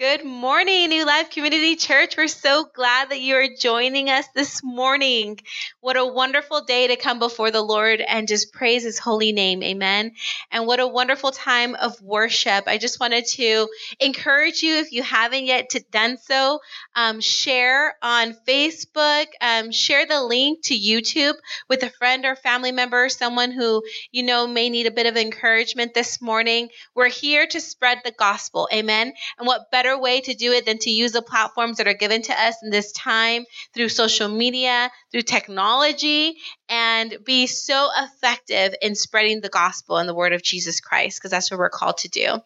Good morning, New Life Community Church. We're so glad that you are joining us this morning. What a wonderful day to come before the Lord and just praise His holy name. Amen. And what a wonderful time of worship. I just wanted to encourage you, if you haven't yet to, done so, um, share on Facebook, um, share the link to YouTube with a friend or family member, someone who you know may need a bit of encouragement this morning. We're here to spread the gospel. Amen. And what better better way to do it than to use the platforms that are given to us in this time through social media, through technology, and be so effective in spreading the gospel and the word of Jesus Christ, because that's what we're called to do.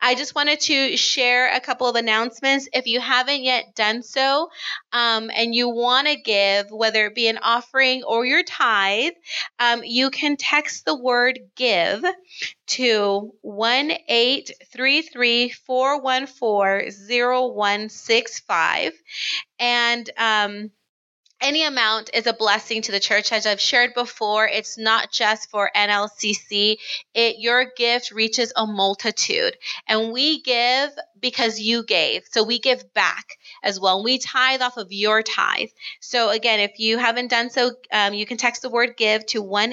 I just wanted to share a couple of announcements. If you haven't yet done so, um, and you want to give, whether it be an offering or your tithe, um, you can text the word give to 1 833 414 0165. And um, any amount is a blessing to the church. As I've shared before, it's not just for NLCC. It your gift reaches a multitude, and we give because you gave. So we give back as well. We tithe off of your tithe. So again, if you haven't done so, um, you can text the word give to 1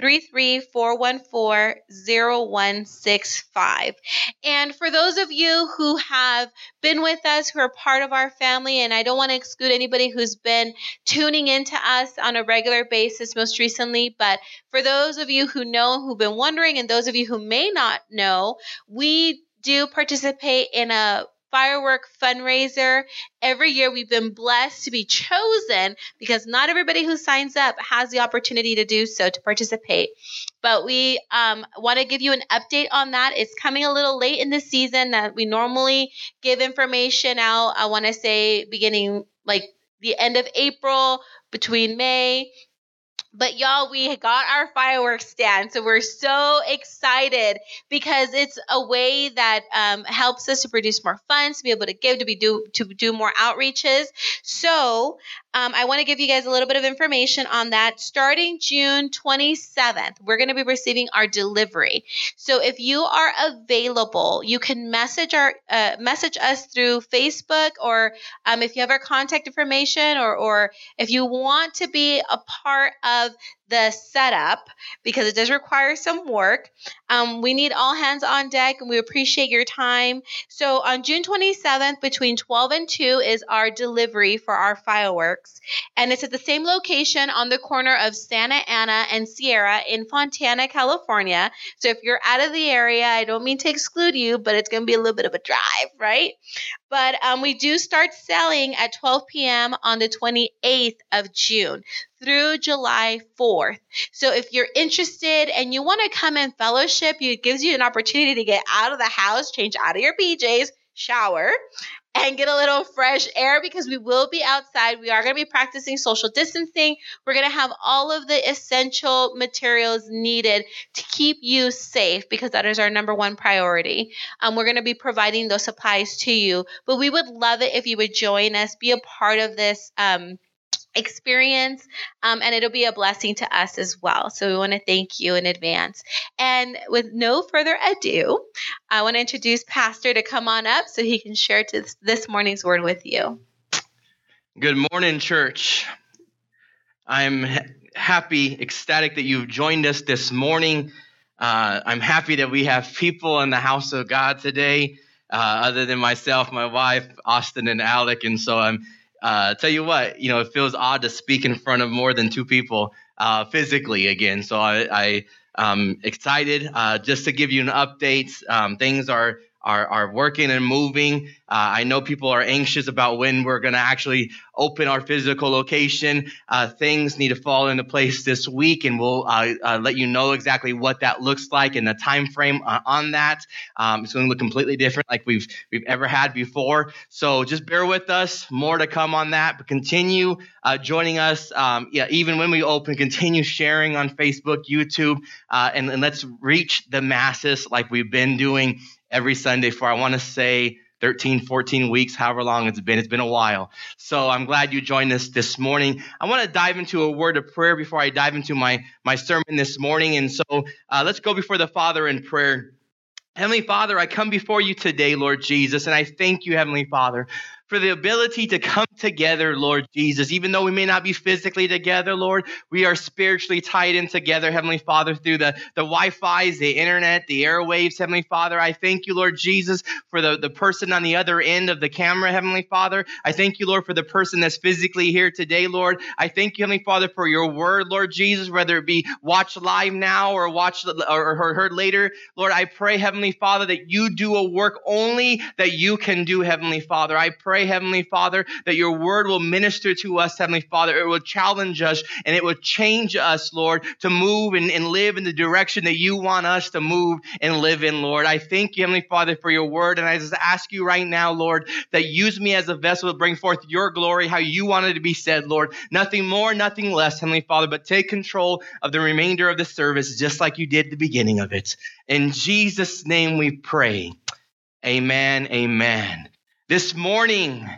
0165. And for those of you who have been with us, who are part of our family, and I don't want to exclude anybody who's been tuning into us on a regular basis most recently, but for those of you who know, who've been wondering, and those of you who may not know, we do participate in a firework fundraiser. Every year we've been blessed to be chosen because not everybody who signs up has the opportunity to do so, to participate. But we um, want to give you an update on that. It's coming a little late in the season that we normally give information out. I want to say beginning like the end of April, between May but y'all, we got our fireworks stand. So we're so excited because it's a way that um, helps us to produce more funds, to be able to give, to be do to do more outreaches. So um, I want to give you guys a little bit of information on that. Starting June 27th, we're going to be receiving our delivery. So if you are available, you can message our uh, message us through Facebook, or um, if you have our contact information, or or if you want to be a part of of the setup because it does require some work. Um, we need all hands on deck and we appreciate your time. So on June 27th, between 12 and 2 is our delivery for our fireworks. And it's at the same location on the corner of Santa Ana and Sierra in Fontana, California. So if you're out of the area, I don't mean to exclude you, but it's going to be a little bit of a drive, right? But um, we do start selling at 12 p.m. on the 28th of June through July 4th. So if you're interested and you want to come in fellowship, it gives you an opportunity to get out of the house, change out of your PJs, shower, and get a little fresh air because we will be outside. We are going to be practicing social distancing. We're going to have all of the essential materials needed to keep you safe because that is our number one priority. Um, we're going to be providing those supplies to you, but we would love it if you would join us, be a part of this. Um, experience um, and it'll be a blessing to us as well. So we want to thank you in advance. And with no further ado i want to introduce pastor to come on up so he can share this, this morning's word with you. Good morning church. I'm happy ecstatic that you've joined us this morning. Uh, i'm happy that we have people in the house of god today uh, other than myself my wife austin and alec and so i'm uh, tell you what, you know, it feels odd to speak in front of more than two people uh, physically again. So I, I am excited uh, just to give you an update. Um, things are are, are working and moving. Uh, I know people are anxious about when we're going to actually open our physical location. Uh, things need to fall into place this week, and we'll uh, uh let you know exactly what that looks like and the time frame uh, on that. Um, it's going to look completely different, like we've we've ever had before. So just bear with us. More to come on that, but continue uh, joining us. Um, yeah, even when we open, continue sharing on Facebook, YouTube, and, and let's reach the masses like we've been doing every Sunday for, I want to say, 13, 14 weeks, however long it's been. It's been a while. So I'm glad you joined us this morning. I want to dive into a word of prayer before I dive into my, my sermon this morning. And so uh, let's go before the Father in prayer. Heavenly Father, I come before you today, Lord Jesus, and I thank you, Heavenly Father, for the ability to come together, Lord Jesus. Even though we may not be physically together, Lord, we are spiritually tied in together, Heavenly Father, through the, the Wi-Fi's, the internet, the airwaves, Heavenly Father. I thank you, Lord Jesus, for the, the person on the other end of the camera, Heavenly Father. I thank you, Lord, for the person that's physically here today, Lord. I thank you, Heavenly Father, for your word, Lord Jesus, whether it be watched live now or watched or, or heard later. Lord, I pray, Heavenly Father, that you do a work only that you can do, Heavenly Father. I pray pray, Heavenly Father, that your word will minister to us, Heavenly Father. It will challenge us and it will change us, Lord, to move and, and live in the direction that you want us to move and live in, Lord. I thank you, Heavenly Father, for your word. And I just ask you right now, Lord, that use me as a vessel to bring forth your glory, how you want it to be said, Lord. Nothing more, nothing less, Heavenly Father, but take control of the remainder of the service just like you did the beginning of it. In Jesus' name we pray. Amen. Amen. This morning,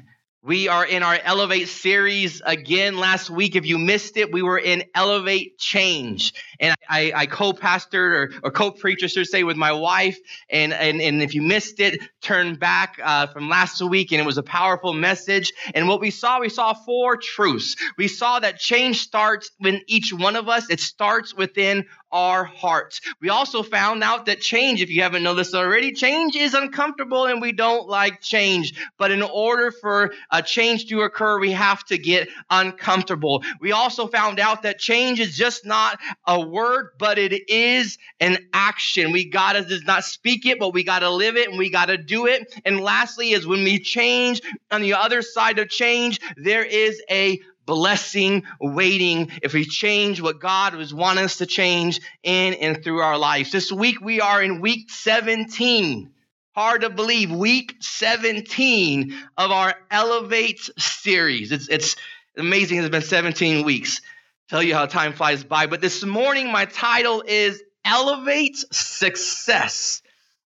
we are in our Elevate series again. Last week, if you missed it, we were in Elevate Change. And I, I co-pastored or, or co-preacher, should say, with my wife. And, and, and if you missed it, turn back uh, from last week, and it was a powerful message. And what we saw, we saw four truths. We saw that change starts in each one of us. It starts within our hearts. We also found out that change, if you haven't noticed already, change is uncomfortable and we don't like change. But in order for a change to occur, we have to get uncomfortable. We also found out that change is just not a word, but it is an action. We gotta just not speak it, but we gotta live it and we gotta do it. And lastly, is when we change, on the other side of change, there is a blessing waiting if we change what God was wanting us to change in and through our lives. This week we are in week 17. Hard to believe, week 17 of our Elevate series. It's, it's amazing, it's been 17 weeks. Tell you how time flies by. But this morning, my title is Elevate Success.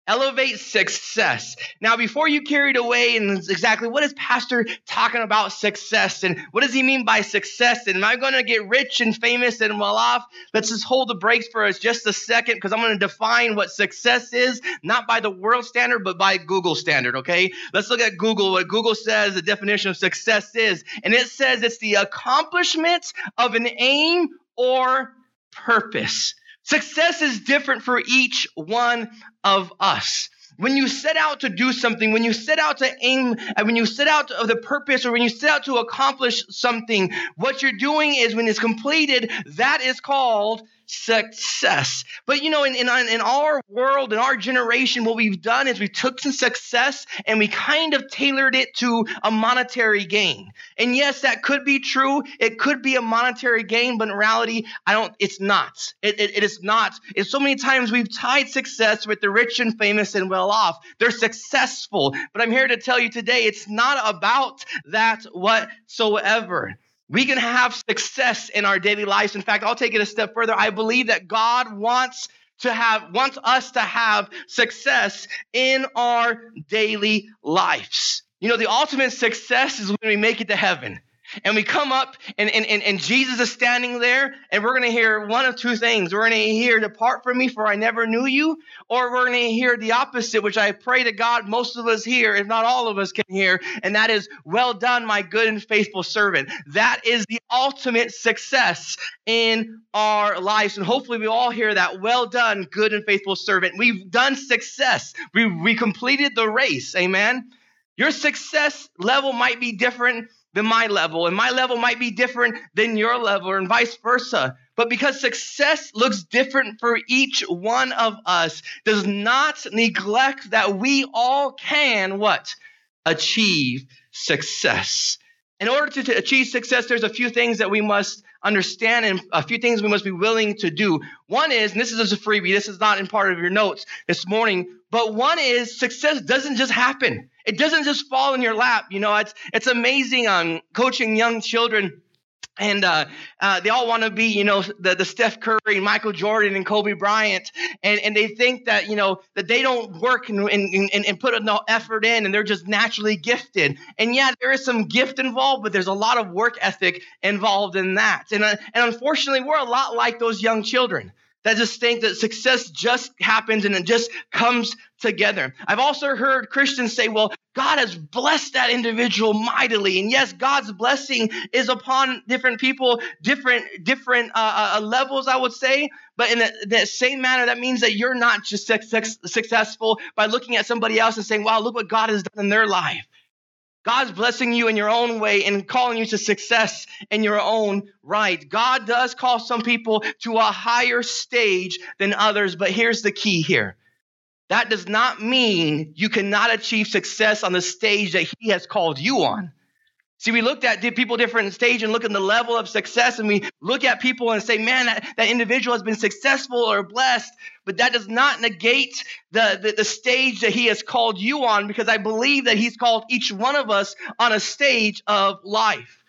Elevate success. Now, before you carried away and exactly what is Pastor talking about success and what does he mean by success? And am I going to get rich and famous and well off? Let's just hold the brakes for us just a second because I'm going to define what success is, not by the world standard, but by Google standard, okay? Let's look at Google, what Google says the definition of success is. And it says it's the accomplishment of an aim or purpose. Success is different for each one of us. When you set out to do something, when you set out to aim, and when you set out of the purpose, or when you set out to accomplish something, what you're doing is when it's completed, that is called success. But you know, in, in, in our world, in our generation, what we've done is we took some success and we kind of tailored it to a monetary gain. And yes, that could be true. It could be a monetary gain, but in reality, I don't, it's not. It, it, it is not. It's so many times we've tied success with the rich and famous and well off. They're successful. But I'm here to tell you today, it's not about that whatsoever. We can have success in our daily lives. In fact, I'll take it a step further. I believe that God wants to have wants us to have success in our daily lives. You know, the ultimate success is when we make it to heaven. And we come up, and, and, and, and Jesus is standing there, and we're going to hear one of two things. We're going to hear, Depart from me, for I never knew you, or we're going to hear the opposite, which I pray to God most of us hear, if not all of us can hear, and that is, Well done, my good and faithful servant. That is the ultimate success in our lives. And hopefully, we all hear that, Well done, good and faithful servant. We've done success, we, we completed the race. Amen. Your success level might be different than my level, and my level might be different than your level, and vice versa. But because success looks different for each one of us, does not neglect that we all can what? Achieve success. In order to, to achieve success, there's a few things that we must understand and a few things we must be willing to do. One is, and this is a freebie, this is not in part of your notes this morning, but one is success doesn't just happen. It doesn't just fall in your lap. You know, it's it's amazing on um, coaching young children and uh, uh, they all want to be, you know, the, the Steph Curry, Michael Jordan, and Kobe Bryant, and, and they think that, you know, that they don't work and, and, and put enough effort in, and they're just naturally gifted. And yeah, there is some gift involved, but there's a lot of work ethic involved in that. And uh, and unfortunately, we're a lot like those young children that just think that success just happens and it just comes together. I've also heard Christians say, well, God has blessed that individual mightily. And yes, God's blessing is upon different people, different, different uh, uh, levels, I would say. But in the, same manner, that means that you're not just success, successful by looking at somebody else and saying, wow, look what God has done in their life. God's blessing you in your own way and calling you to success in your own right. God does call some people to a higher stage than others, but here's the key here. That does not mean you cannot achieve success on the stage that He has called you on. See, we looked at people different stage and look at the level of success, and we look at people and say, man, that, that individual has been successful or blessed, but that does not negate the, the, the stage that he has called you on, because I believe that he's called each one of us on a stage of life.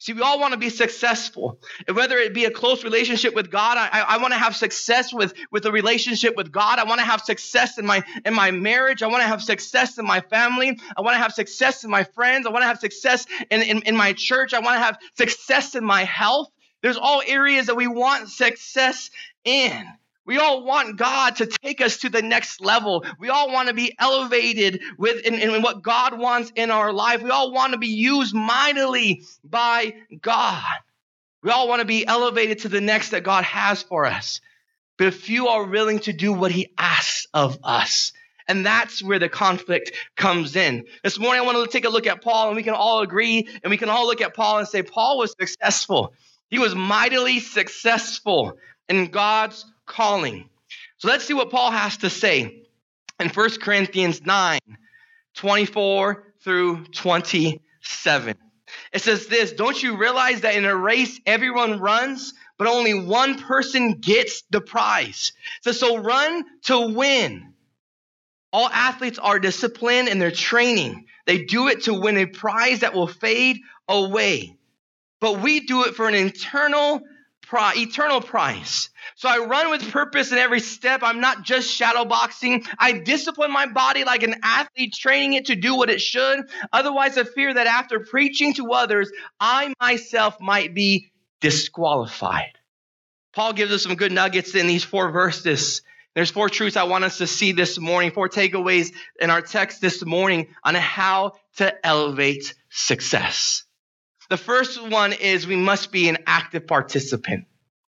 See, we all want to be successful. And whether it be a close relationship with God, I, I want to have success with, with a relationship with God. I want to have success in my in my marriage. I want to have success in my family. I want to have success in my friends. I want to have success in, in, in my church. I want to have success in my health. There's all areas that we want success in. We all want God to take us to the next level. We all want to be elevated with in, in what God wants in our life. We all want to be used mightily by God. We all want to be elevated to the next that God has for us. But few are willing to do what He asks of us. And that's where the conflict comes in. This morning, I want to take a look at Paul, and we can all agree, and we can all look at Paul and say, Paul was successful. He was mightily successful in God's calling. So let's see what Paul has to say in 1 Corinthians 9 24 through 27. It says this Don't you realize that in a race everyone runs, but only one person gets the prize? So, so run to win. All athletes are disciplined in their training. They do it to win a prize that will fade away. But we do it for an eternal, eternal prize. So I run with purpose in every step. I'm not just shadow boxing. I discipline my body like an athlete, training it to do what it should. Otherwise, I fear that after preaching to others, I myself might be disqualified. Paul gives us some good nuggets in these four verses. There's four truths I want us to see this morning, four takeaways in our text this morning on how to elevate success. The first one is we must be an active participant.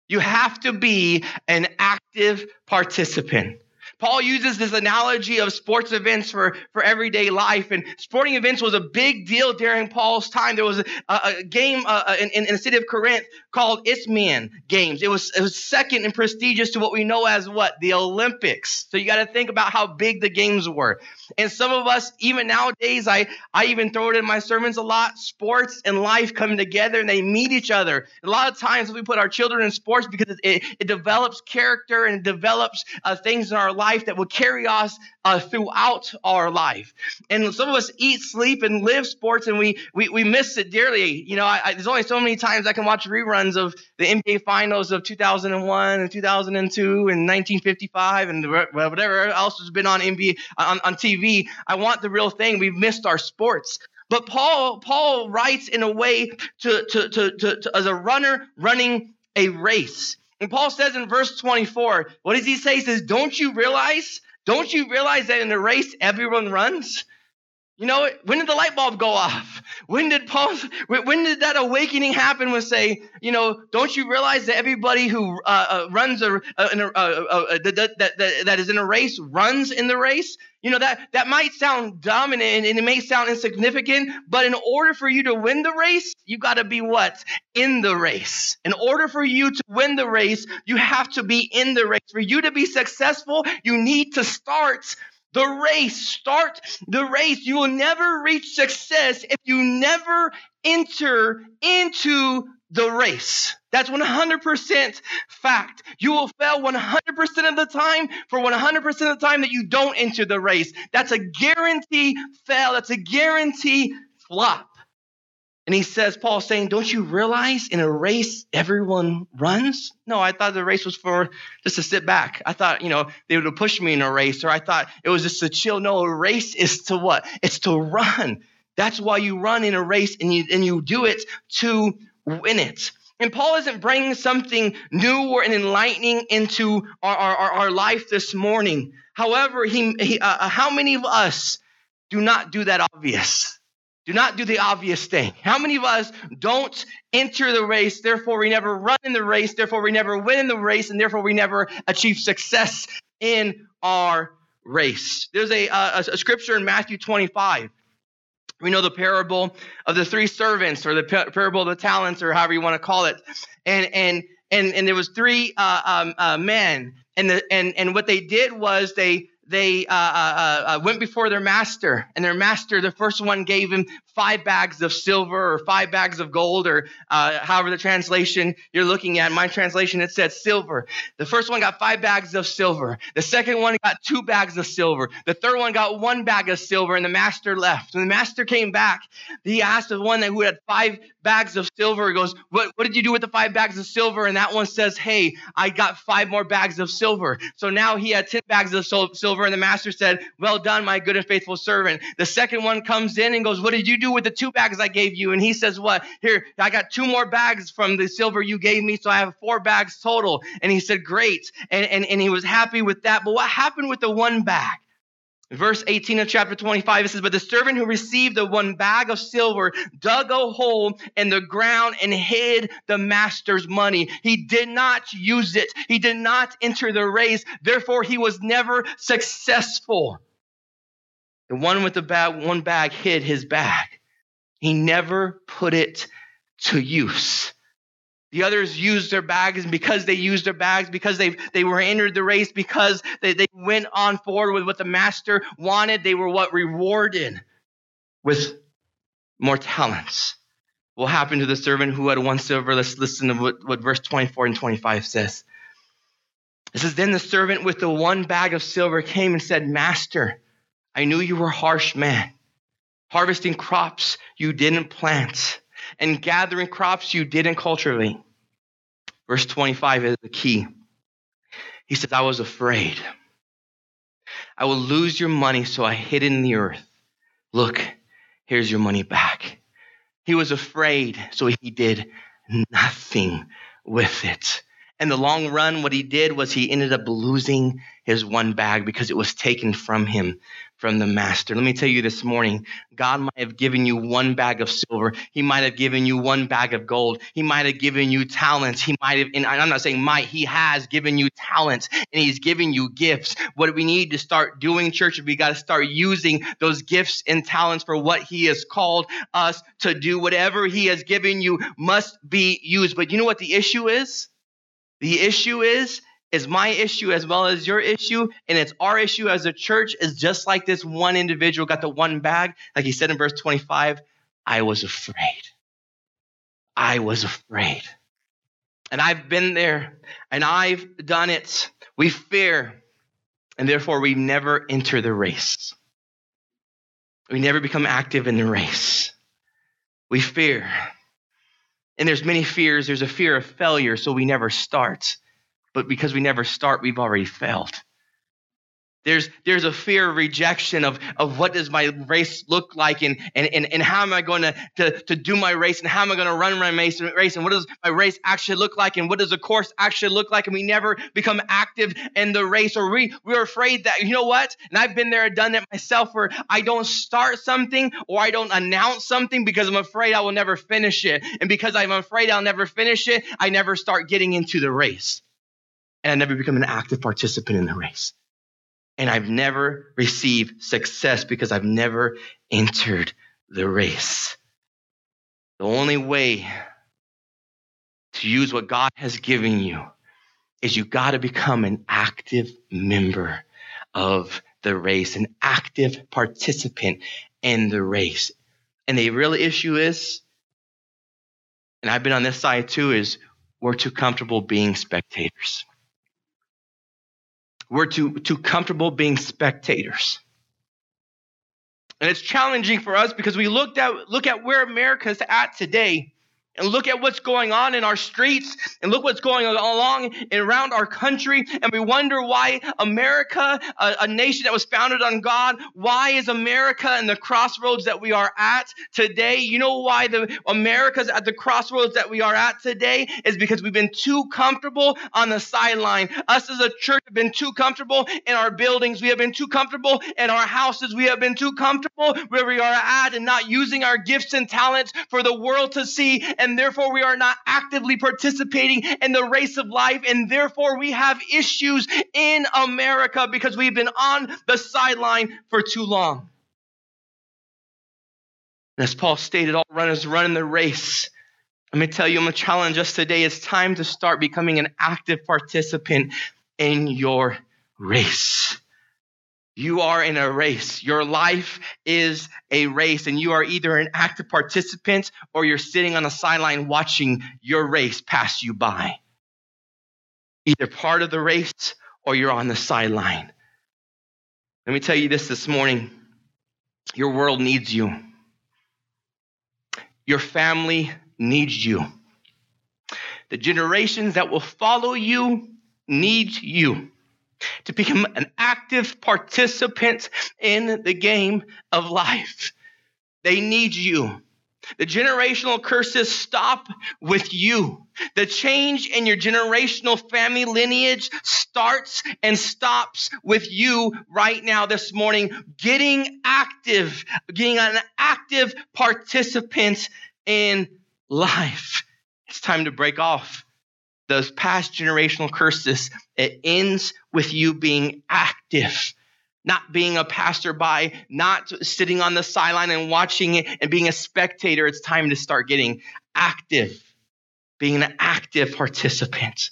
You have to be an active participant. Paul uses this analogy of sports events for, for everyday life. And sporting events was a big deal during Paul's time. There was a, a game uh, uh in, in, the city of Corinth called Isthmian Games. It was, it was second and prestigious to what we know as what? The Olympics. So you got to think about how big the games were. And some of us, even nowadays, I, I even throw it in my sermons a lot. Sports and life come together and they meet each other. A lot of times we put our children in sports because it, it, develops character and it develops uh, things in our life that will carry us uh, throughout our life. And some of us eat, sleep, and live sports, and we we, we miss it dearly. You know, I, I, there's only so many times I can watch reruns of the NBA Finals of 2001 and 2002 and 1955 and whatever else has been on NBA on, on TV. I want the real thing. We've missed our sports. But Paul Paul writes in a way to, to, to, to, to as a runner running a race. And Paul says in verse 24, what does he say? He says, Don't you realize? Don't you realize that in a race everyone runs? You know, when did the light bulb go off? When did Paul, when did that awakening happen with say, you know, don't you realize that everybody who uh, uh, runs a, that, that, that, is in a race runs in the race? You know, that, that might sound dumb and, and it may sound insignificant, but in order for you to win the race, you got to be what? In the race. In order for you to win the race, you have to be in the race. For you to be successful, you need to start the race. Start the race. You will never reach success if you never enter into the race. That's 100% fact. You will fail 100% of the time for 100% of the time that you don't enter the race. That's a guarantee fail. That's a guarantee flop. And he says, Paul saying, Don't you realize in a race everyone runs? No, I thought the race was for just to sit back. I thought, you know, they would have pushed me in a race, or I thought it was just to chill. No, a race is to what? It's to run. That's why you run in a race and you and you do it to win it. And Paul isn't bringing something new or enlightening into our, our, our life this morning. However, he, he uh, uh, how many of us do not do that obvious? Do not do the obvious thing. How many of us don't enter the race, therefore we never run in the race, therefore we never win in the race, and therefore we never achieve success in our race? There's a, a, a scripture in Matthew 25. We know the parable of the three servants, or the parable of the talents, or however you want to call it. And and and and there was three uh, um, uh, men, and the and and what they did was they they uh, uh, uh, went before their master, and their master, the first one, gave him five bags of silver or five bags of gold, or uh, however the translation you're looking at. My translation, it said silver. The first one got five bags of silver. The second one got two bags of silver. The third one got one bag of silver, and the master left. When the master came back, he asked the one that who had five bags of silver, he goes, what, what did you do with the five bags of silver? And that one says, Hey, I got five more bags of silver. So now he had 10 bags of silver, and the master said, Well done, my good and faithful servant. The second one comes in and goes, What did you do with the two bags I gave you? And he says, What? Here, I got two more bags from the silver you gave me, so I have four bags total. And he said, Great. And, and, and he was happy with that. But what happened with the one bag? Verse 18 of chapter 25, it says, But the servant who received the one bag of silver dug a hole in the ground and hid the master's money. He did not use it, he did not enter the race. Therefore, he was never successful. The one with the bag, one bag hid his bag. He never put it to use. The others used their bags, and because they used their bags, because they, they were entered the race, because they, they went on forward with what the master wanted, they were what rewarded with more talents. What happened to the servant who had one silver? Let's listen to what, what verse 24 and 25 says. It says, Then the servant with the one bag of silver came and said, Master, I knew you were harsh man, harvesting crops you didn't plant and gathering crops you didn't cultivate. Verse 25 is the key. He says, I was afraid. I will lose your money, so I hid in the earth. Look, here's your money back. He was afraid, so he did nothing with it. In the long run, what he did was he ended up losing his one bag because it was taken from him from the master. Let me tell you this morning God might have given you one bag of silver. He might have given you one bag of gold. He might have given you talents. He might have, and I'm not saying might, He has given you talents and He's given you gifts. What we need to start doing, church, is we got to start using those gifts and talents for what He has called us to do. Whatever He has given you must be used. But you know what the issue is? The issue is is my issue as well as your issue, and it's our issue as a church, is just like this one individual got the one bag, like he said in verse 25, I was afraid. I was afraid. And I've been there and I've done it. We fear, and therefore we never enter the race. We never become active in the race. We fear. And there's many fears. There's a fear of failure, so we never start but because we never start, we've already failed. There's, there's a fear of rejection of, of what does my race look like and, and, and, and how am I going to, to, to do my race and how am I going to run my race, race and what does my race actually look like and what does the course actually look like and we never become active in the race or we, we're afraid that, you know what? And I've been there, and done it myself where I don't start something or I don't announce something because I'm afraid I will never finish it. And because I'm afraid I'll never finish it, I never start getting into the race and I never become an active participant in the race. And I've never received success because I've never entered the race. The only way to use what God has given you is you got to become an active member of the race, an active participant in the race. And the real issue is, and I've been on this side too, is we're too comfortable being spectators. We're too, too comfortable being spectators. And it's challenging for us because we looked at, look at where America's at today. And look at what's going on in our streets and look what's going along and around our country and we wonder why america a, a, nation that was founded on god why is america in the crossroads that we are at today? You know why the america's at the crossroads that we are at today? Is because we've been too comfortable on the sideline. Us as a church have been too comfortable in our buildings. We have been too comfortable in our houses. We have been too comfortable where we are at and not using our gifts and talents for the world to see and therefore we are not actively participating in the race of life, and therefore we have issues in America because we've been on the sideline for too long. And as Paul stated, all runners run in the race. Let me tell you, I'm going to challenge us today. It's time to start becoming an active participant in your race. You are in a race. Your life is a race, and you are either an active participant or you're sitting on the sideline watching your race pass you by. Either part of the race or you're on the sideline. Let me tell you this this morning your world needs you, your family needs you. The generations that will follow you need you to become an active participant in the game of life. They need you. The generational curses stop with you. The change in your generational family lineage starts and stops with you right now this morning. Getting active, getting an active participant in life. It's time to break off those past generational curses, it ends with you being active, not being a passerby, not sitting on the sideline and watching it and being a spectator. It's time to start getting active, being an active participant.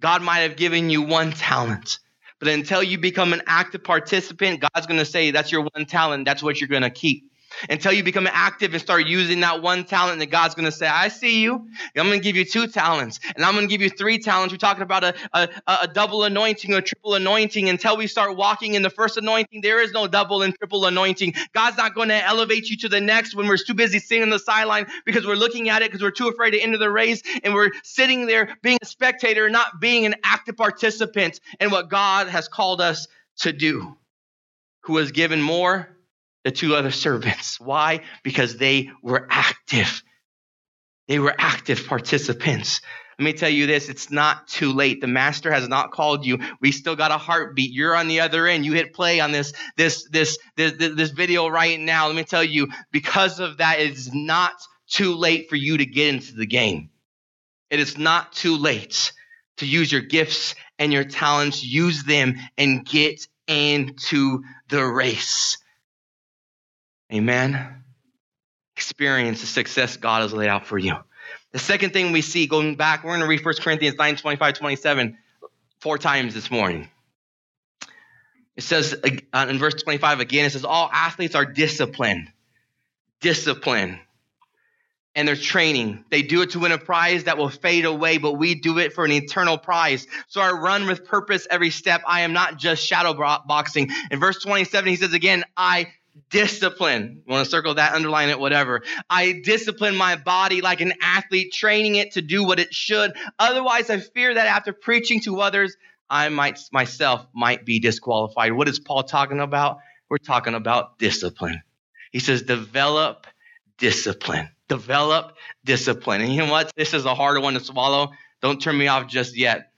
God might have given you one talent, but until you become an active participant, God's going to say, That's your one talent. That's what you're going to keep until you become active and start using that one talent that God's going to say, I see you. I'm going to give you two talents and I'm going to give you three talents. We're talking about a, a, a double anointing or triple anointing. Until we start walking in the first anointing, there is no double and triple anointing. God's not going to elevate you to the next when we're too busy sitting on the sideline because we're looking at it because we're too afraid to enter the race and we're sitting there being a spectator, not being an active participant in what God has called us to do. Who has given more the two other servants. Why? Because they were active. They were active participants. Let me tell you this it's not too late. The master has not called you. We still got a heartbeat. You're on the other end. You hit play on this, this, this, this, this video right now. Let me tell you, because of that, it's not too late for you to get into the game. It is not too late to use your gifts and your talents, use them and get into the race. Amen. Experience the success God has laid out for you. The second thing we see going back, we're going to read 1 Corinthians 9 25, 27 four times this morning. It says uh, in verse 25 again, it says, All athletes are disciplined. Discipline. And they're training. They do it to win a prize that will fade away, but we do it for an eternal prize. So I run with purpose every step. I am not just shadow boxing. In verse 27, he says again, I discipline. Want to circle that, underline it, whatever. I discipline my body like an athlete, training it to do what it should. Otherwise, I fear that after preaching to others, I might myself might be disqualified. What is Paul talking about? We're talking about discipline. He says, develop discipline. Develop discipline. And you know what? This is a harder one to swallow. Don't turn me off just yet.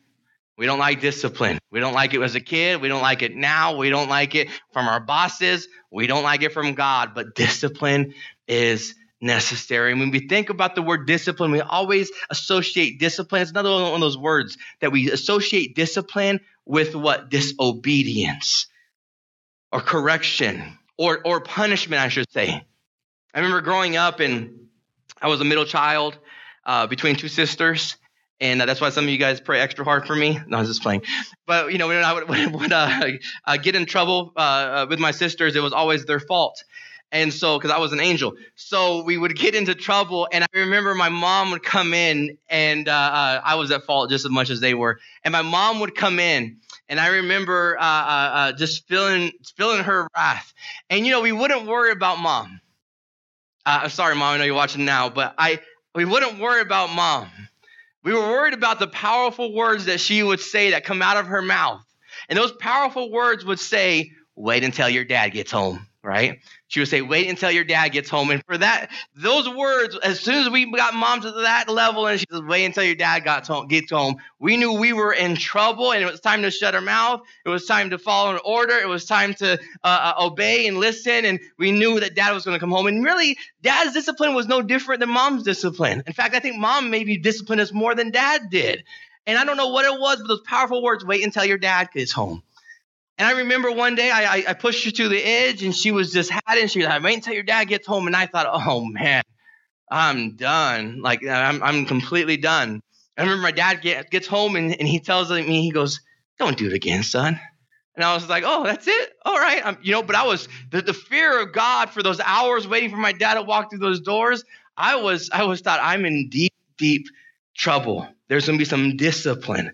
We don't like discipline. We don't like it as a kid. We don't like it now. We don't like it from our bosses. We don't like it from God. But discipline is necessary. And when we think about the word discipline, we always associate discipline. It's another one of those words that we associate discipline with what? Disobedience or correction or, or punishment, I should say. I remember growing up and I was a middle child uh, between two sisters. And uh, that's why some of you guys pray extra hard for me. No, I was just playing. But, you know, when I would, would uh, uh, get in trouble uh, uh, with my sisters, it was always their fault. And so, because I was an angel. So we would get into trouble. And I remember my mom would come in, and I was at fault just as much as they were. And my mom would come in. And I remember just feeling feeling her wrath. And, you know, we wouldn't worry about mom. I'm sorry, mom, I know you're watching now, but I we wouldn't worry about mom. We were worried about the powerful words that she would say that come out of her mouth. And those powerful words would say, wait until your dad gets home, right? She would say, wait until your dad gets home. And for that, those words, as soon as we got mom to that level and she says, wait until your dad got gets home, we knew we were in trouble and it was time to shut our mouth. It was time to follow an order. It was time to uh, uh, obey and listen. And we knew that dad was going to come home. And really, dad's discipline was no different than mom's discipline. In fact, I think mom maybe disciplined us more than dad did. And I don't know what it was, but those powerful words, wait until your dad gets home. And I remember one day I, I, pushed her to the edge and she was just had it. she was like, wait until your dad gets home. And I thought, oh man, I'm done. Like I'm, I'm completely done. I remember my dad get, gets home and, and he tells me, he goes, don't do it again, son. And I was like, oh, that's it? All right. I'm, you know, but I was the, the fear of God for those hours waiting for my dad to walk through those doors. I was, I was thought I'm in deep, deep trouble. There's going to be some discipline.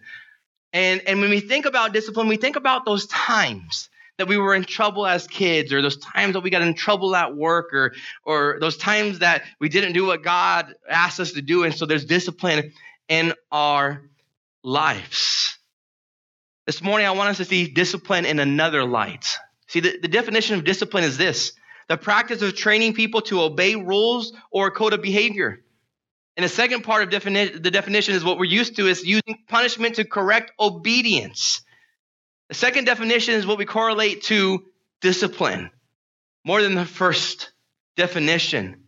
And, and when we think about discipline, we think about those times that we were in trouble as kids, or those times that we got in trouble at work, or, or those times that we didn't do what God asked us to do. And so there's discipline in our lives. This morning, I want us to see discipline in another light. See, the, the definition of discipline is this the practice of training people to obey rules or a code of behavior. And the second part of defini- the definition is what we're used to is using punishment to correct obedience. The second definition is what we correlate to discipline more than the first definition.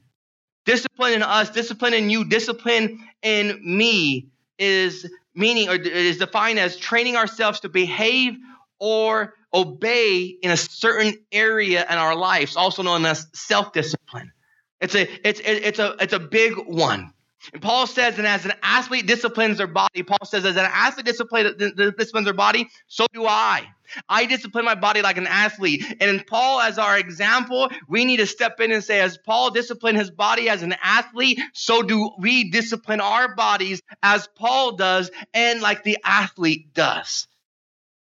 Discipline in us, discipline in you, discipline in me is meaning or is defined as training ourselves to behave or obey in a certain area in our lives, also known as self-discipline. It's a it's it's a it's a big one. And Paul says, and as an athlete disciplines their body, Paul says, as an athlete disciplines their body, so do I. I discipline my body like an athlete. And in Paul, as our example, we need to step in and say, as Paul disciplined his body as an athlete, so do we discipline our bodies as Paul does and like the athlete does.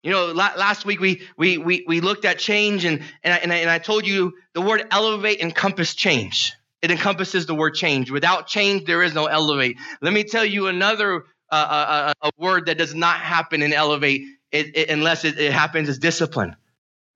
You know, last week we we we, we looked at change, and and I, and I, and I told you the word elevate encompass change. It encompasses the word change. Without change, there is no elevate. Let me tell you another uh, uh, uh, a word that does not happen in elevate it, it, unless it, it happens is discipline.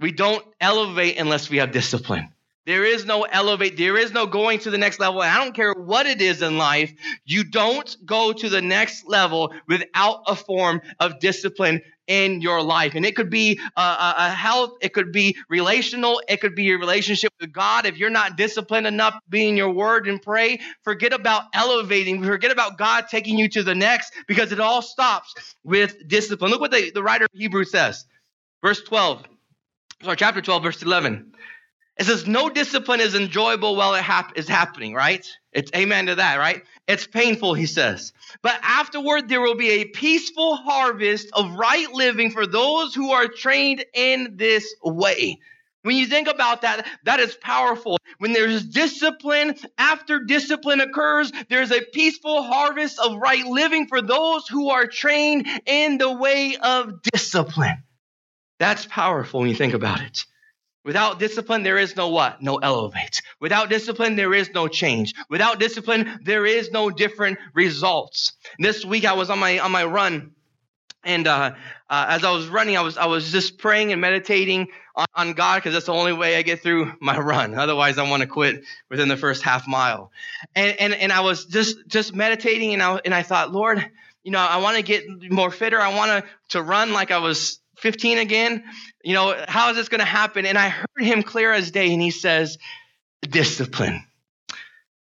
We don't elevate unless we have discipline. There is no elevate. There is no going to the next level. And I don't care what it is in life. You don't go to the next level without a form of discipline in your life. And it could be a, a, health, it could be relational, it could be your relationship with God. If you're not disciplined enough being your word and pray, forget about elevating, forget about God taking you to the next because it all stops with discipline. Look what the, the writer of Hebrews says. Verse 12, sorry, chapter 12, verse 11. It says, No discipline is enjoyable while it hap- is happening, right? It's amen to that, right? It's painful, he says. But afterward, there will be a peaceful harvest of right living for those who are trained in this way. When you think about that, that is powerful. When there's discipline, after discipline occurs, there's a peaceful harvest of right living for those who are trained in the way of discipline. That's powerful when you think about it. Without discipline, there is no what? No elevate. Without discipline, there is no change. Without discipline, there is no different results. This week, I was on my on my run, and uh, uh, as I was running, I was I was just praying and meditating on, on God because that's the only way I get through my run. Otherwise, I want to quit within the first half mile. And and and I was just just meditating, and I and I thought, Lord, you know, I want to get more fitter. I want to to run like I was 15 again? You know, how is this going to happen? And I heard him clear as day, and he says, discipline.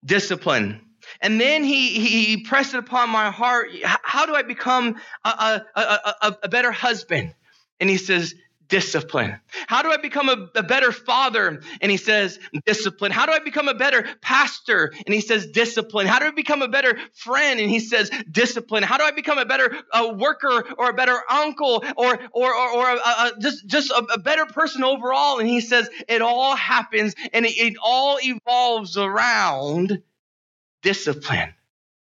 Discipline. And then he, he pressed it upon my heart. How do I become a, a, a, a better husband? And he says, discipline. How do I become a, a, better father? And he says, discipline. How do I become a better pastor? And he says, discipline. How do I become a better friend? And he says, discipline. How do I become a better uh, worker or a better uncle or or or, or a, a, just just a, better person overall? And he says, it all happens and it, it all evolves around discipline.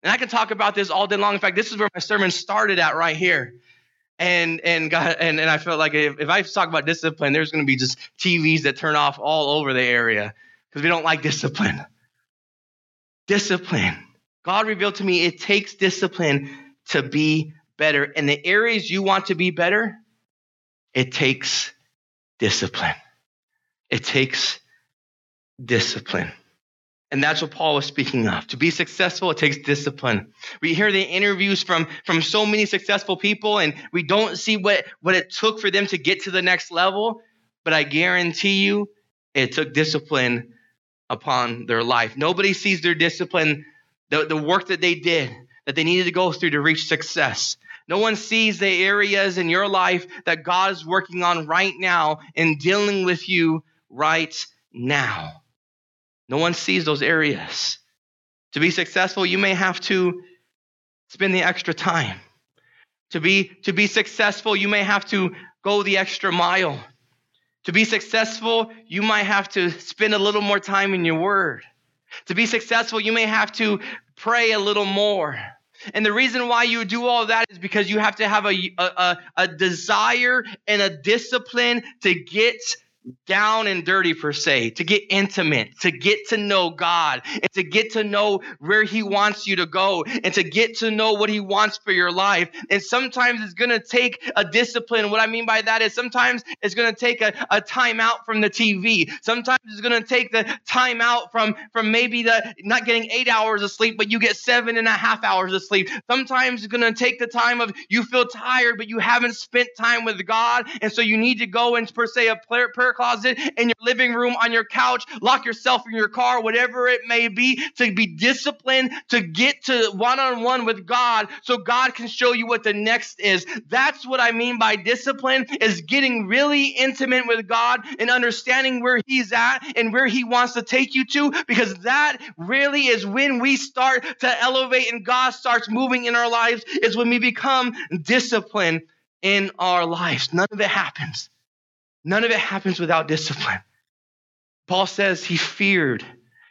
And I can talk about this all day long. In fact, this is where my sermon started at right here and and God and, and I felt like if, if I talk about discipline, there's going to be just TVs that turn off all over the area because we don't like discipline. Discipline. God revealed to me it takes discipline to be better. In the areas you want to be better, it takes discipline. It takes discipline. And that's what Paul was speaking of. To be successful, it takes discipline. We hear the interviews from, from so many successful people, and we don't see what, what it took for them to get to the next level. But I guarantee you, it took discipline upon their life. Nobody sees their discipline, the, the work that they did, that they needed to go through to reach success. No one sees the areas in your life that God is working on right now and dealing with you right now. No one sees those areas. To be successful, you may have to spend the extra time. To be, to be successful, you may have to go the extra mile. To be successful, you might have to spend a little more time in your word. To be successful, you may have to pray a little more. And the reason why you do all that is because you have to have a, a, a desire and a discipline to get down and dirty per se, to get intimate, to get to know God, and to get to know where He wants you to go, and to get to know what He wants for your life. And sometimes it's going to take a discipline. What I mean by that is sometimes it's going to take a, a time out from the TV. Sometimes it's going to take the time out from, from maybe the not getting eight hours of sleep, but you get seven and a half hours of sleep. Sometimes it's going to take the time of you feel tired, but you haven't spent time with God. And so you need to go and per se a prayer, prayer prayer closet, in your living room, on your couch, lock yourself in your car, whatever it may be, to be disciplined, to get to one on one with God so God can show you what the next is. That's what I mean by discipline is getting really intimate with God and understanding where he's at and where he wants to take you to because that really is when we start to elevate and God starts moving in our lives is when we become disciplined in our lives. None of it happens None of it happens without discipline. Paul says he feared.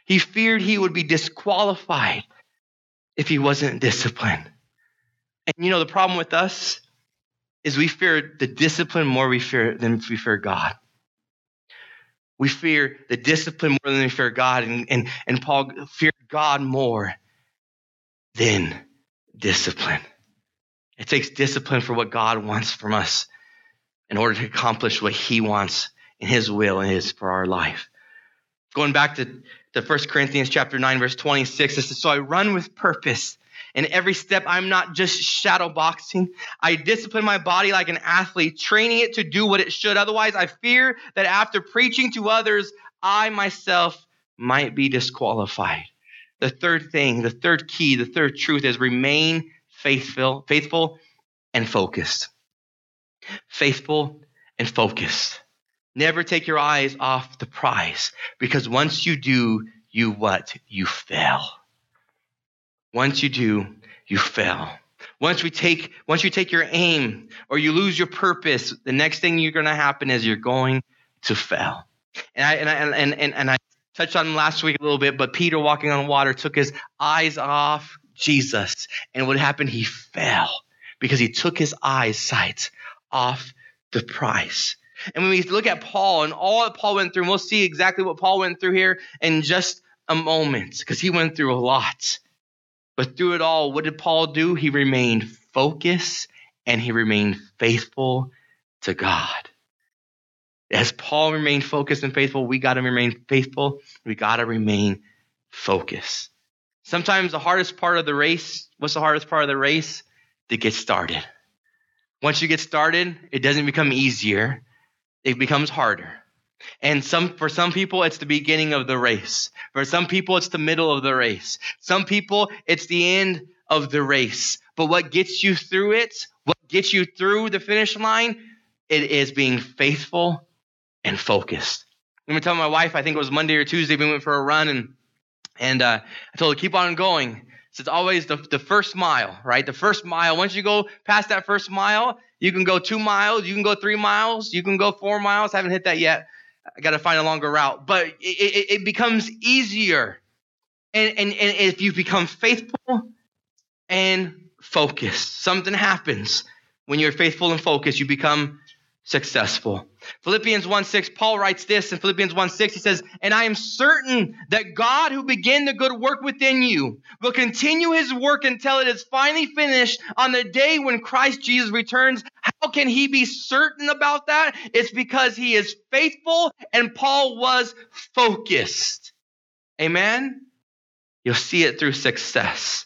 He feared he would be disqualified if he wasn't disciplined. And you know, the problem with us is we fear the discipline more we fear than we fear God. We fear the discipline more than we fear God. And, and, and Paul feared God more than discipline. It takes discipline for what God wants from us in order to accomplish what he wants in his will and his for our life. Going back to, to 1 Corinthians chapter 9, verse 26, it says, So I run with purpose. In every step, I'm not just shadow boxing. I discipline my body like an athlete, training it to do what it should. Otherwise, I fear that after preaching to others, I myself might be disqualified. The third thing, the third key, the third truth is remain faithful, faithful and focused faithful, and focused. Never take your eyes off the prize because once you do, you what? You fail. Once you do, you fail. Once we take once you take your aim or you lose your purpose, the next thing you're going to happen is you're going to fail. And I and I and and, and I touched on last week a little bit, but Peter walking on water took his eyes off Jesus, and what happened? He fell because he took his eyes sight off the price. And when we look at Paul and all that Paul went through, we'll see exactly what Paul went through here in just a moment because he went through a lot. But through it all, what did Paul do? He remained focused and he remained faithful to God. As Paul remained focused and faithful, we got to remain faithful. We got to remain focused. Sometimes the hardest part of the race, what's the hardest part of the race? To get started. Once you get started, it doesn't become easier, it becomes harder. And some for some people it's the beginning of the race. For some people it's the middle of the race. Some people it's the end of the race. But what gets you through it, what gets you through the finish line, it is being faithful and focused. Let me tell my wife, I think it was Monday or Tuesday, we went for a run and and uh, I told her keep on going. So it's always the, the first mile, right? The first mile. Once you go past that first mile, you can go two miles, you can go three miles, you can go four miles. I haven't hit that yet. I got to find a longer route, but it, it, it becomes easier. And, and, and if you become faithful and focused, something happens when you're faithful and focused. You become successful. Philippians 1 6, Paul writes this in Philippians 1 6. He says, And I am certain that God, who began the good work within you, will continue his work until it is finally finished on the day when Christ Jesus returns. How can he be certain about that? It's because he is faithful and Paul was focused. Amen? You'll see it through success.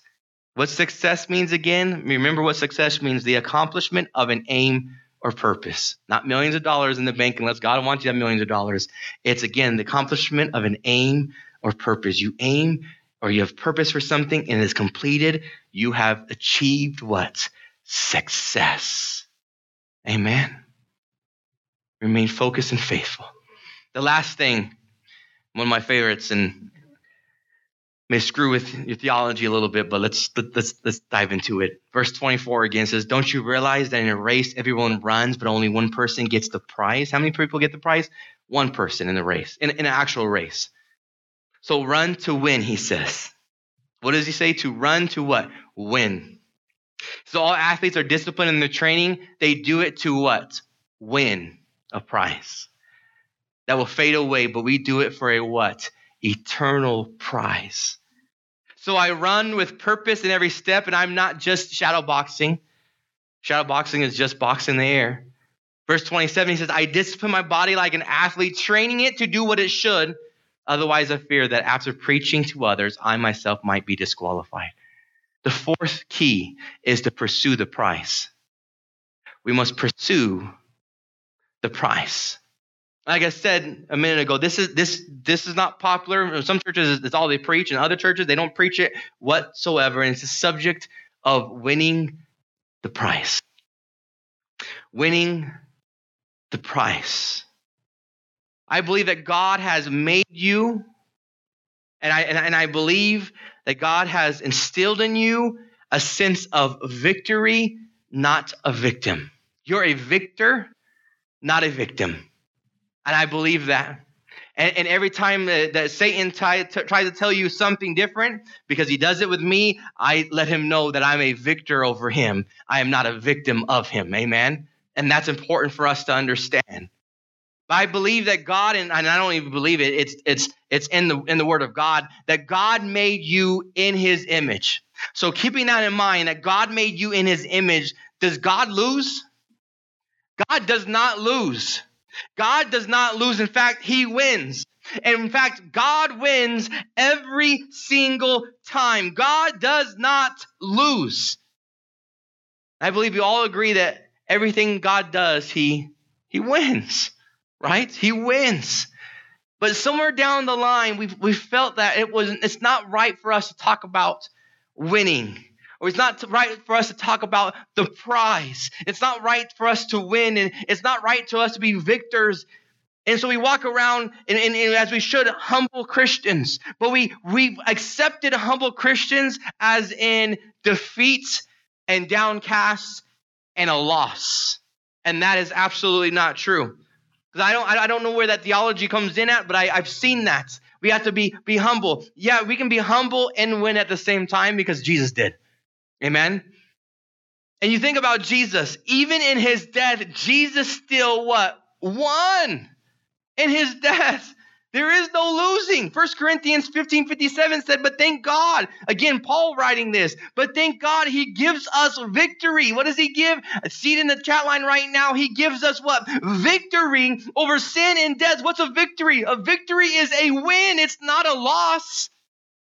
What success means again? Remember what success means the accomplishment of an aim or purpose. Not millions of dollars in the bank unless God wants you to have millions of dollars. It's again the accomplishment of an aim or purpose. You aim or you have purpose for something and it's completed, you have achieved what? Success. Amen. Remain focused and faithful. The last thing, one of my favorites, and may screw with your theology a little bit, but let's let's let's dive into it. Verse 24 again says, "Don't you realize that in a race everyone runs, but only one person gets the prize? How many people get the prize? One person in the race, in, in an actual race. So run to win," he says. What does he say? To run to what? Win. So all athletes are disciplined in their training. They do it to what? Win a prize. That will fade away, but we do it for a what? Eternal prize. So I run with purpose in every step, and I'm not just shadow boxing. Shadow boxing is just boxing the air. Verse 27, he says, I discipline my body like an athlete, training it to do what it should. Otherwise, I fear that after preaching to others, I myself might be disqualified. The fourth key is to pursue the prize. We must pursue the prize. Like I said a minute ago, this is this this is not popular. Some churches it's all they preach, and other churches they don't preach it whatsoever. And it's the subject of winning the prize. Winning the prize. I believe that God has made you, and I and, and I believe that God has instilled in you a sense of victory, not a victim. You're a victor, not a victim. And I believe that. And, and every time that, that Satan t- t- tries to tell you something different, because he does it with me, I let him know that I'm a victor over him. I am not a victim of him. Amen. And that's important for us to understand. But I believe that God, and, and I don't even believe it, it's, it's, it's in, the, in the Word of God, that God made you in His image. So keeping that in mind, that God made you in His image, does God lose? God does not lose. God does not lose. In fact, he wins. And in fact, God wins every single time. God does not lose. I believe we all agree that everything God does, he he wins, right? He wins. But somewhere down the line, we've we felt that it was it's not right for us to talk about winning. Or it's not right for us to talk about the prize. It's not right for us to win, and it's not right to us to be victors. And so we walk around, and, and, and as we should, humble Christians. But we we've accepted humble Christians as in defeat and downcast and a loss, and that is absolutely not true. Because I don't I don't know where that theology comes in at, but I, I've seen that. We have to be be humble. Yeah, we can be humble and win at the same time because Jesus did. Amen. And you think about Jesus, even in his death, Jesus still what? Won in his death. There is no losing. 1 Corinthians 15 57 said, But thank God, again, Paul writing this, but thank God he gives us victory. What does he give? See it in the chat line right now. He gives us what? Victory over sin and death. What's a victory? A victory is a win, it's not a loss.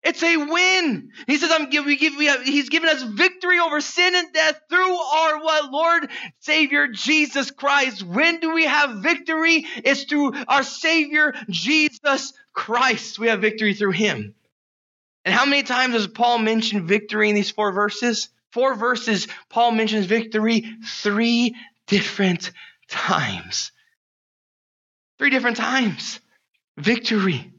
It's a win. He says, "I'm give, we give, we have, He's given us victory over sin and death through our what Lord Savior Jesus Christ. When do we have victory? It's through our Savior Jesus Christ. We have victory through Him. And how many times does Paul mention victory in these four verses? Four verses. Paul mentions victory three different times. Three different times. Victory.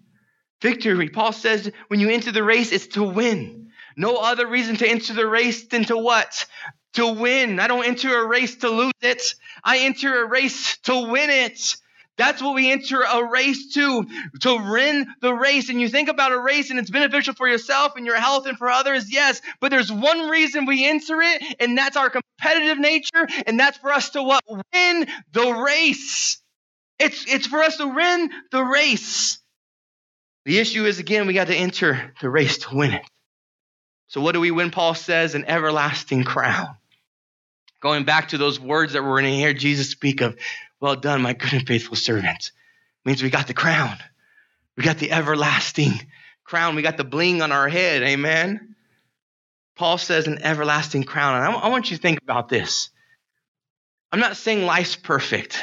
Victory. Paul says when you enter the race, it's to win. No other reason to enter the race than to what? To win. I don't enter a race to lose it. I enter a race to win it. That's what we enter a race to, to win the race. And you think about a race and it's beneficial for yourself and your health and for others, yes. But there's one reason we enter it, and that's our competitive nature, and that's for us to what? Win the race. It's, it's for us to win the race. The issue is, again, we got to enter the race to win it. So, what do we win? Paul says, an everlasting crown. Going back to those words that we're going to hear Jesus speak of, well done, my good and faithful servant, means we got the crown. We got the everlasting crown. We got the bling on our head. Amen. Paul says an everlasting crown. And I, I want you to think about this. I'm not saying life's perfect.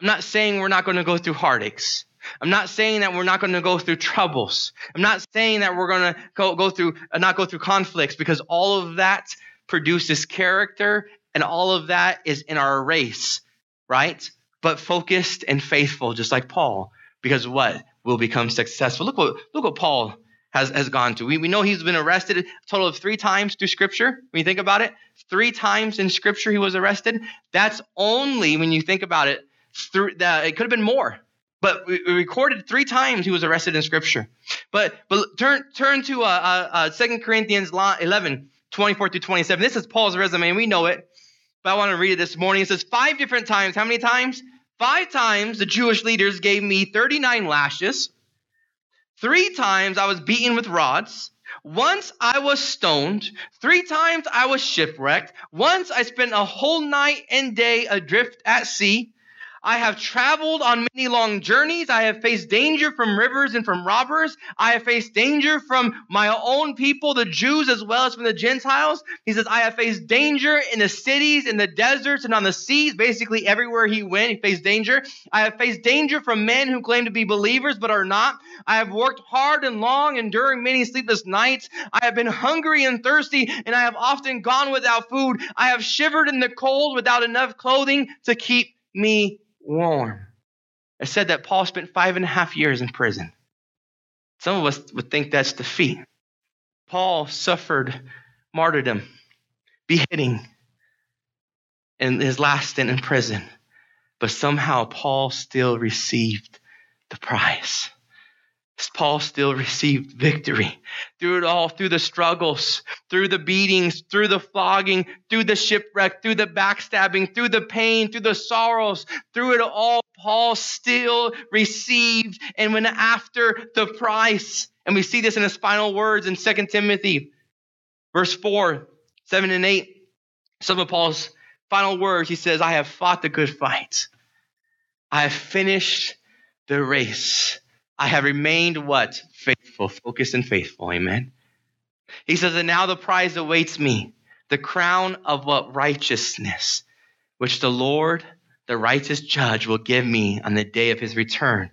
I'm not saying we're not going to go through heartaches. I'm not saying that we're not going to go through troubles. I'm not saying that we're going to go, go through uh, not go through conflicts because all of that produces character and all of that is in our race, right? But focused and faithful, just like Paul, because what will become successful. Look what look what Paul has, has gone to. We, we know he's been arrested a total of three times through Scripture. When you think about it, three times in Scripture he was arrested. That's only when you think about it. Through that it could have been more, but we, recorded three times he was arrested in Scripture. But but turn turn to uh, uh, uh, 2 Corinthians 11, 24 through 27. This is Paul's resume, and we know it. But I want to read it this morning. It says five different times. How many times? Five times the Jewish leaders gave me 39 lashes. Three times I was beaten with rods. Once I was stoned. Three times I was shipwrecked. Once I spent a whole night and day adrift at sea. I have traveled on many long journeys. I have faced danger from rivers and from robbers. I have faced danger from my own people, the Jews, as well as from the Gentiles. He says, I have faced danger in the cities, in the deserts, and on the seas. Basically, everywhere he went, he faced danger. I have faced danger from men who claim to be believers but are not. I have worked hard and long, enduring many sleepless nights. I have been hungry and thirsty, and I have often gone without food. I have shivered in the cold without enough clothing to keep me warm. It said that Paul spent five and a half years in prison. Some of us would think that's defeat. Paul suffered martyrdom, beheading, in his last stint in prison. But somehow Paul still received the prize. Paul still received victory through it all, through the struggles, through the beatings, through the flogging, through the shipwreck, through the backstabbing, through the pain, through the sorrows, through it all, Paul still received and went after the price. And we see this in his final words in 2 Timothy, verse 4, 7 and 8. Some of Paul's final words, he says, I have fought the good fight. I have finished the race. I have remained what? Faithful, focused, and faithful. Amen. He says, and now the prize awaits me, the crown of what? Righteousness, which the Lord, the righteous judge, will give me on the day of his return.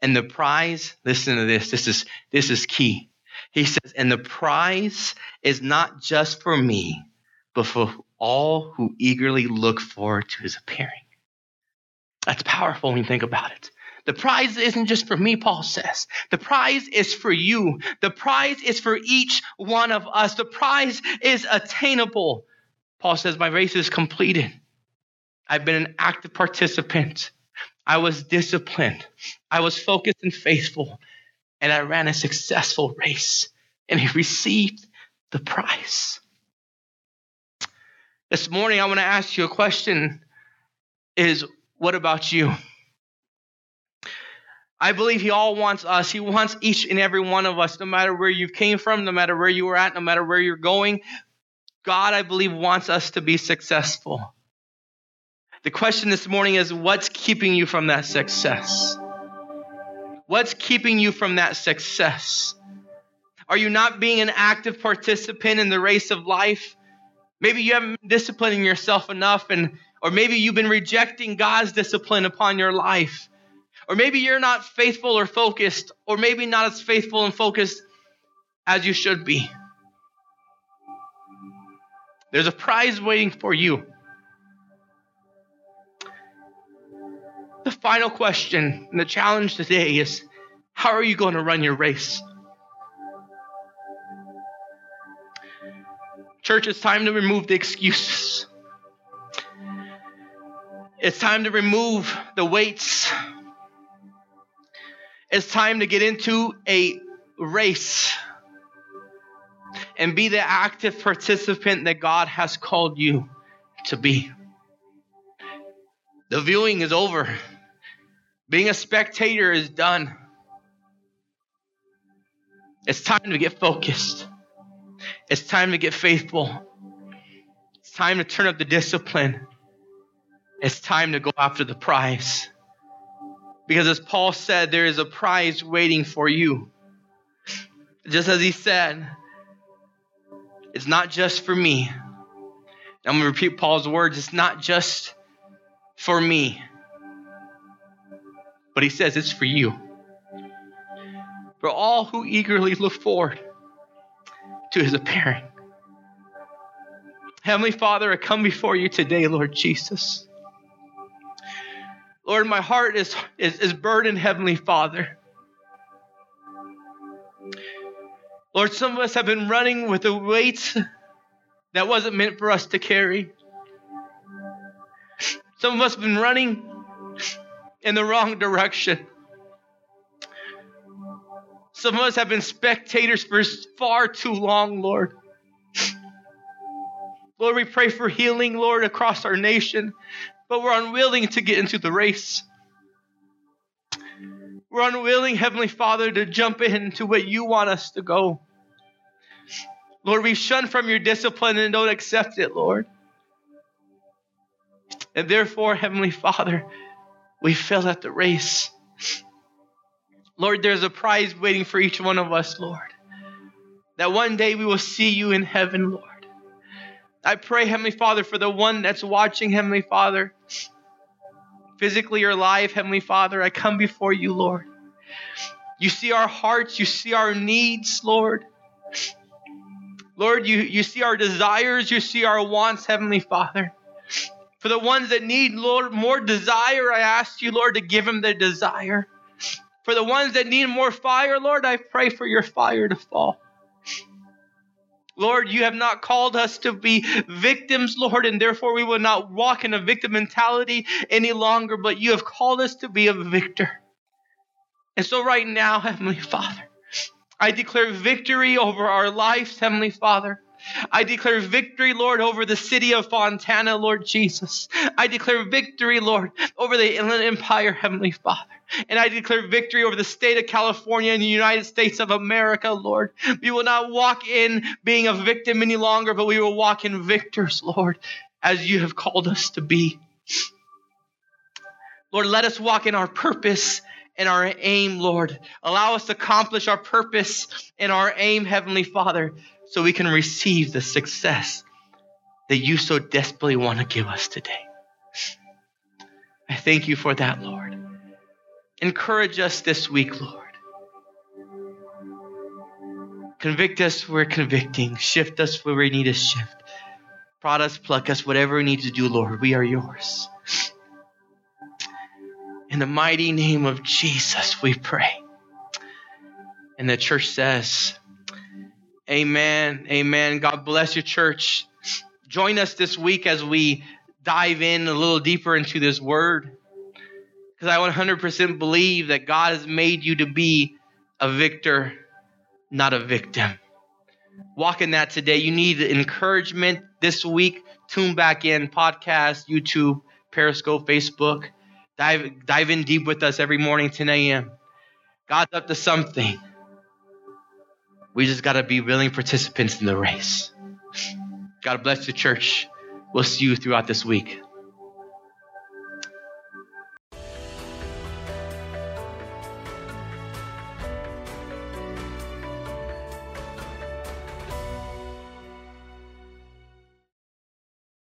And the prize, listen to this, this is, this is key. He says, and the prize is not just for me, but for all who eagerly look forward to his appearing. That's powerful when you think about it. The prize isn't just for me, Paul says. The prize is for you. The prize is for each one of us. The prize is attainable. Paul says, My race is completed. I've been an active participant. I was disciplined. I was focused and faithful. And I ran a successful race. And he received the prize. This morning, I want to ask you a question is what about you? I believe he all wants us. He wants each and every one of us, no matter where you came from, no matter where you were at, no matter where you're going. God, I believe, wants us to be successful. The question this morning is what's keeping you from that success? What's keeping you from that success? Are you not being an active participant in the race of life? Maybe you haven't been disciplining yourself enough, and or maybe you've been rejecting God's discipline upon your life. Or maybe you're not faithful or focused, or maybe not as faithful and focused as you should be. There's a prize waiting for you. The final question and the challenge today is how are you going to run your race? Church, it's time to remove the excuses. It's time to remove the weights it's time to get into a race and be the active participant that God has called you to be. The viewing is over. Being a spectator is done. It's time to get focused. It's time to get faithful. It's time to turn up the discipline. It's time to go after the prize. Because as Paul said, there is a prize waiting for you. Just as he said, it's not just for me. I'm going to repeat Paul's words. It's not just for me. But he says it's for you. For all who eagerly look forward to his appearing. Heavenly Father, I come before you today, Lord Jesus. Lord, my heart is, is, is burdened, Heavenly Father. Lord, some of us have been running with a weight that wasn't meant for us to carry. Some of us have been running in the wrong direction. Some of us have been spectators for far too long, Lord. Lord, we pray for healing, Lord, across our nation, but we're unwilling to get into the race. We're unwilling, Heavenly Father, to jump into what you want us to go. Lord, we shun from your discipline and don't accept it, Lord. And therefore, Heavenly Father, we fail at the race. Lord, there's a prize waiting for each one of us, Lord. That one day we will see you in heaven, Lord. I pray, Heavenly Father, for the one that's watching, Heavenly Father, physically or live, Heavenly Father, I come before you, Lord. You see our hearts, you see our needs, Lord. Lord, you, you see our desires, you see our wants, Heavenly Father. For the ones that need, Lord, more desire, I ask you, Lord, to give them their desire. For the ones that need more fire, Lord, I pray for your fire to fall. Lord, you have not called us to be victims, Lord, and therefore we will not walk in a victim mentality any longer, but you have called us to be a victor. And so, right now, Heavenly Father, I declare victory over our lives, Heavenly Father. I declare victory, Lord, over the city of Fontana, Lord Jesus. I declare victory, Lord, over the Inland Empire, Heavenly Father. And I declare victory over the state of California and the United States of America, Lord. We will not walk in being a victim any longer, but we will walk in victors, Lord, as you have called us to be. Lord, let us walk in our purpose and our aim, Lord. Allow us to accomplish our purpose and our aim, Heavenly Father, so we can receive the success that you so desperately want to give us today. I thank you for that, Lord. Encourage us this week, Lord. Convict us where we're convicting. Shift us where we need to shift. Prod us, pluck us, whatever we need to do, Lord. We are yours. In the mighty name of Jesus, we pray. And the church says, Amen. Amen. God bless your church. Join us this week as we dive in a little deeper into this word. Because I 100% believe that God has made you to be a victor, not a victim. Walk in that today. You need encouragement this week. Tune back in, podcast, YouTube, Periscope, Facebook. Dive, dive in deep with us every morning, 10 a.m. God's up to something. We just got to be willing participants in the race. God bless the church. We'll see you throughout this week.